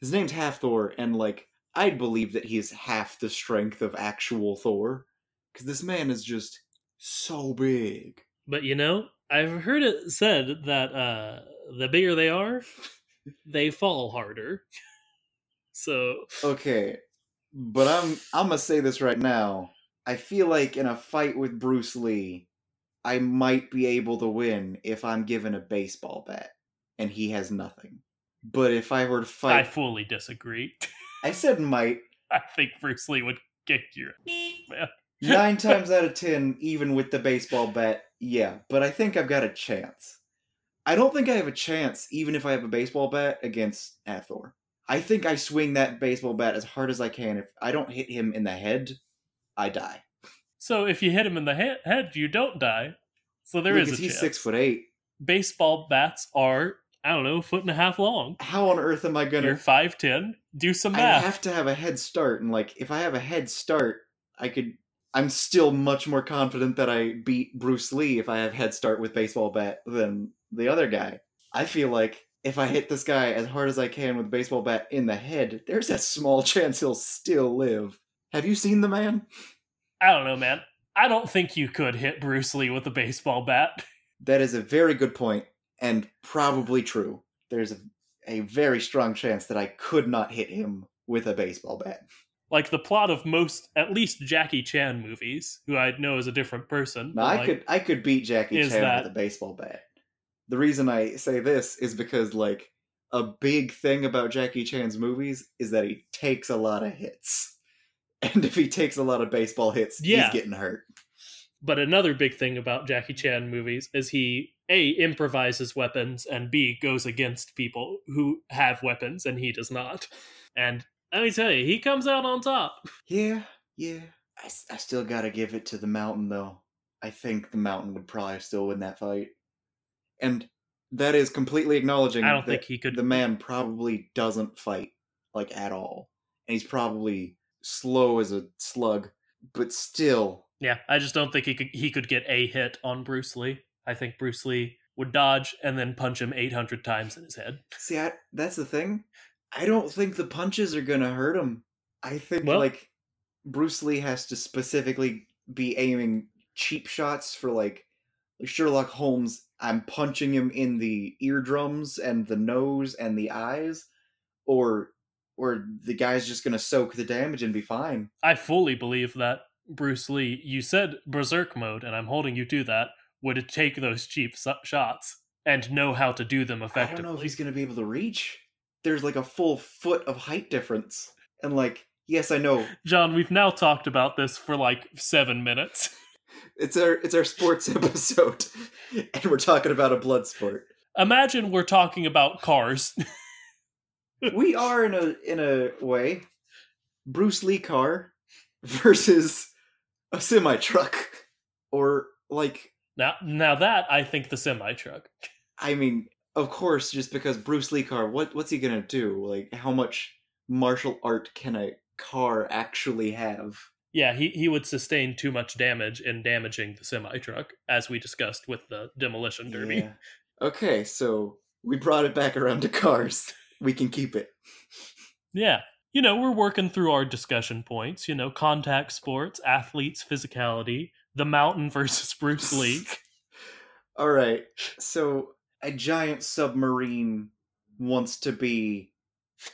his name's Half Thor, and like I'd believe that he is half the strength of actual Thor, because this man is just so big. but you know, I've heard it said that uh, the bigger they are, they fall harder. So Okay, but I'm I'm gonna say this right now. I feel like in a fight with Bruce Lee, I might be able to win if I'm given a baseball bat and he has nothing. But if I were to fight, I fully disagree. I, said might. I think Bruce Lee would kick your. Nine times out of ten, even with the baseball bat, yeah. But I think I've got a chance. I don't think I have a chance, even if I have a baseball bat against Athor. I think I swing that baseball bat as hard as I can. If I don't hit him in the head, I die. So if you hit him in the he- head, you don't die. So there is because a he's chance. six foot eight. Baseball bats are I don't know, a foot and a half long. How on earth am I gonna? You're five ten. Do some math. I have to have a head start, and like if I have a head start, I could. I'm still much more confident that I beat Bruce Lee if I have head start with baseball bat than the other guy. I feel like if I hit this guy as hard as I can with a baseball bat in the head, there's a small chance he'll still live. Have you seen the man? I don't know, man. I don't think you could hit Bruce Lee with a baseball bat. That is a very good point and probably true. There's a, a very strong chance that I could not hit him with a baseball bat. Like the plot of most, at least Jackie Chan movies, who I know is a different person. No, I like, could I could beat Jackie Chan that- with a baseball bat. The reason I say this is because like a big thing about Jackie Chan's movies is that he takes a lot of hits. And if he takes a lot of baseball hits, Yeah. he's getting hurt. But another big thing about Jackie Chan movies is he A improvises weapons and B goes against people who have weapons and he does not. And let me tell you, he comes out on top. Yeah, yeah. I, I still gotta give it to the mountain though. I think the mountain would probably still win that fight. And that is completely acknowledging I don't that think he could the man probably doesn't fight like at all. And he's probably slow as a slug, but still Yeah, I just don't think he could he could get a hit on Bruce Lee. I think Bruce Lee would dodge and then punch him 800 times in his head. See, I, that's the thing. I don't think the punches are gonna hurt him. I think Well- like Bruce Lee has to specifically be aiming cheap shots for like Sherlock Holmes. I'm punching him in the eardrums and the nose and the eyes, or or the guy's just gonna soak the damage and be fine. I fully believe that Bruce Lee, you said berserk mode, and I'm holding you to that, would take those cheap so- shots and know how to do them effectively? I don't know if he's gonna be able to reach. There's like a full foot of height difference, and like yes, I know John, we've now talked about this for like seven minutes. It's our it's our sports episode, and we're talking about a blood sport. Imagine we're talking about cars. We are in a in a way, Bruce Lee car versus a semi truck, or like now, now that I think the semi truck. I mean, of course, just because Bruce Lee car, what what's he gonna do? Like, how much martial art can a car actually have? Yeah, he, he would sustain too much damage in damaging the semi truck, as we discussed with the demolition derby. Yeah. Okay, so we brought it back around to cars. We can keep it. Yeah. You know, we're working through our discussion points, you know, contact sports, athletes, physicality, the mountain versus Bruce Lee. All right. So a giant submarine wants to be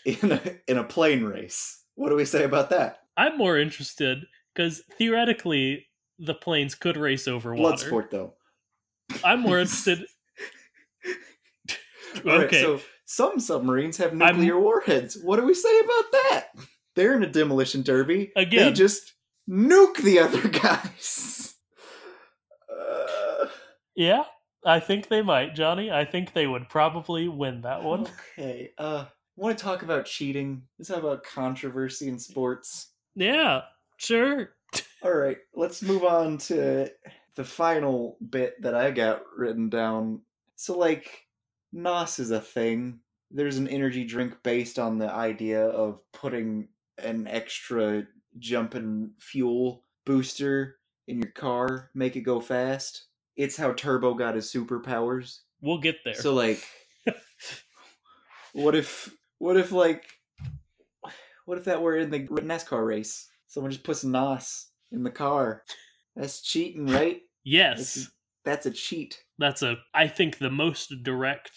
in a in a plane race. What do we say about that? I'm more interested because theoretically the planes could race over Blood water. sport though. I'm more interested. All right, okay. so some submarines have nuclear warheads. What do we say about that? They're in a demolition derby. They Again. just nuke the other guys. Uh, yeah, I think they might, Johnny. I think they would probably win that one. okay. Uh, want to talk about cheating? Let's talk about controversy in sports. Yeah, sure. All right, let's move on to the final bit that I got written down. So, like, NOS is a thing. There's an energy drink based on the idea of putting an extra jumping fuel booster in your car, make it go fast. It's how Turbo got his superpowers. We'll get there. So like what if what if like what if that were in the NASCAR race? Someone just puts NOS in the car. That's cheating, right? yes, That's a cheat. that's a. I think the most direct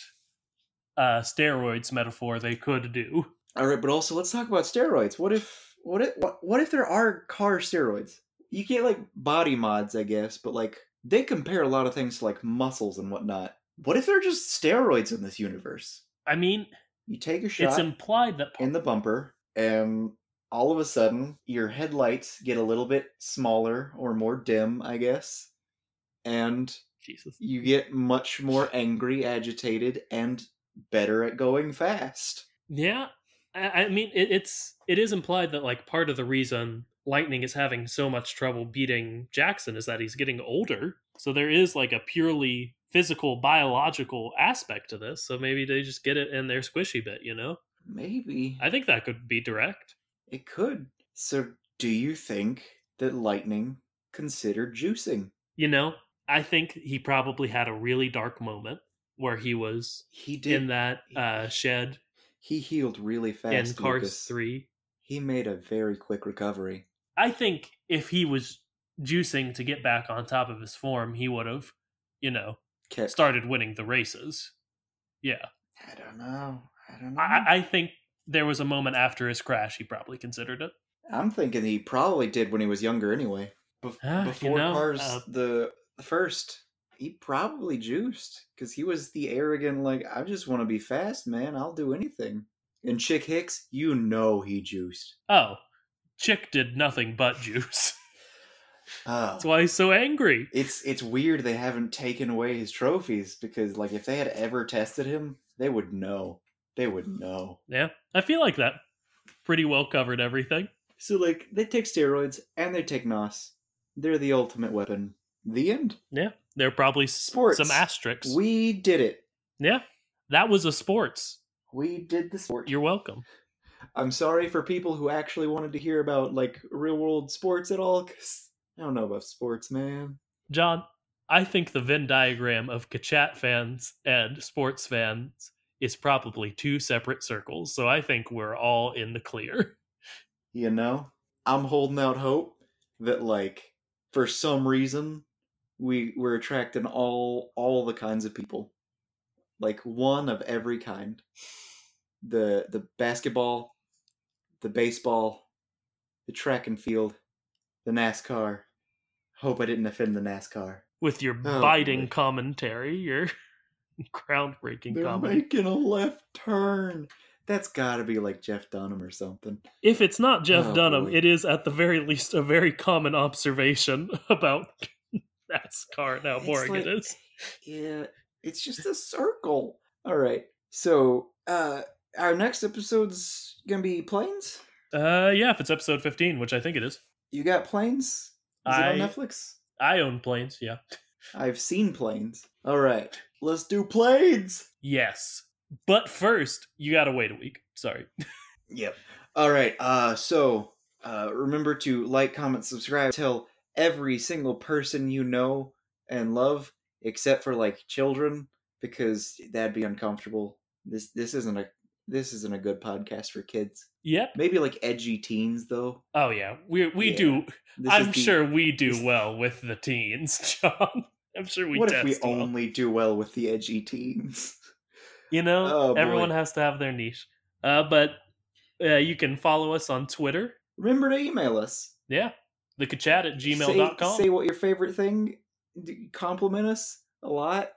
uh, steroids metaphor they could do. All right, but also let's talk about steroids. What if what if what, what if there are car steroids? You get like body mods, I guess, but like they compare a lot of things to like muscles and whatnot. What if they're just steroids in this universe? I mean, You take a shot it's implied that in the bumper, and all of a sudden your headlights get a little bit smaller or more dim, I guess, and Jesus. you get much more angry, agitated, and better at going fast. Yeah, I, I mean, it, it's it is implied that like part of the reason Lightning is having so much trouble beating Jackson is that he's getting older. So there is like a purely physical, biological aspect to this. So maybe they just get it in their squishy bit, you know? Maybe I think that could be direct. it could. So, do you think that Lightning considered juicing? You know, I think he probably had a really dark moment where he was He did. in that uh, shed he healed really fast. in Cars Lucas. 3. He made a very quick recovery. I think if he was juicing to get back on top of his form, he would have, you know, Kept. started winning the races. Yeah. I don't know. I don't know. I, I think there was a moment after his crash he probably considered it. I'm thinking he probably did when he was younger anyway. Bef- Ah, you before know, Cars uh, the the first, he probably juiced because he was the arrogant like I just want to be fast, man. I'll do anything. And Chick Hicks, you know he juiced. Oh, Chick did nothing but juice. Oh. That's why he's so angry. It's it's weird they haven't taken away his trophies because like if they had ever tested him, they would know. They would mm. know. Yeah. I feel like that pretty well covered everything. So like they take steroids and they take NOS. They're the ultimate weapon. The end. Yeah. they're probably Sports. some asterisks. We did it. yeah. That was a sports. We did the sport. You're welcome. I'm sorry for people who actually wanted to hear about like real world sports at all, because I don't know about sports, man. John, I think the Venn diagram of Kachat fans and sports fans is probably two separate circles. So I think we're all in the clear. You know, I'm holding out hope that like for some reason we we're attracting all all the kinds of people, like one of every kind. The the basketball, the baseball, the track and field, the NASCAR. Hope I didn't offend the NASCAR. With your Oh, biting boy. commentary, your groundbreaking They're comedy. making a left turn. That's got to be like Jeff Dunham or something. If it's not Jeff Oh, Dunham, boy. it is at the very least a very common observation about NASCAR and how It's boring like- it is. Yeah, it's just a circle. All right. So, uh our next episode's going to be planes? Uh, yeah, if it's episode 15, which I think it is. You got planes? Is it I- on Netflix? I own planes, yeah. I've seen planes. All right. Let's do planes. Yes. But first, you gotta wait a week. Sorry. Yep. All right. Uh so, uh remember to like, comment, subscribe, tell every single person you know and love except for like children because that'd be uncomfortable. This this isn't a this isn't a good podcast for kids. Yep. Maybe like edgy teens though. Oh yeah, we we Yeah. do. This I'm the- sure we do well with the teens, John. I'm sure we what if we well. only do well with the edgy teens? You know, Oh, boy. everyone has to have their niche. Uh, but uh, you can follow us on Twitter. Remember to email us. Yeah, the chat at gmail.com. Say, say what your favorite thing. Compliment us a lot.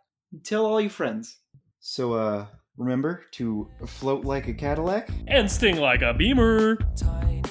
Tell all your friends. So, uh, remember to float like a Cadillac. and sting like a beamer. tiny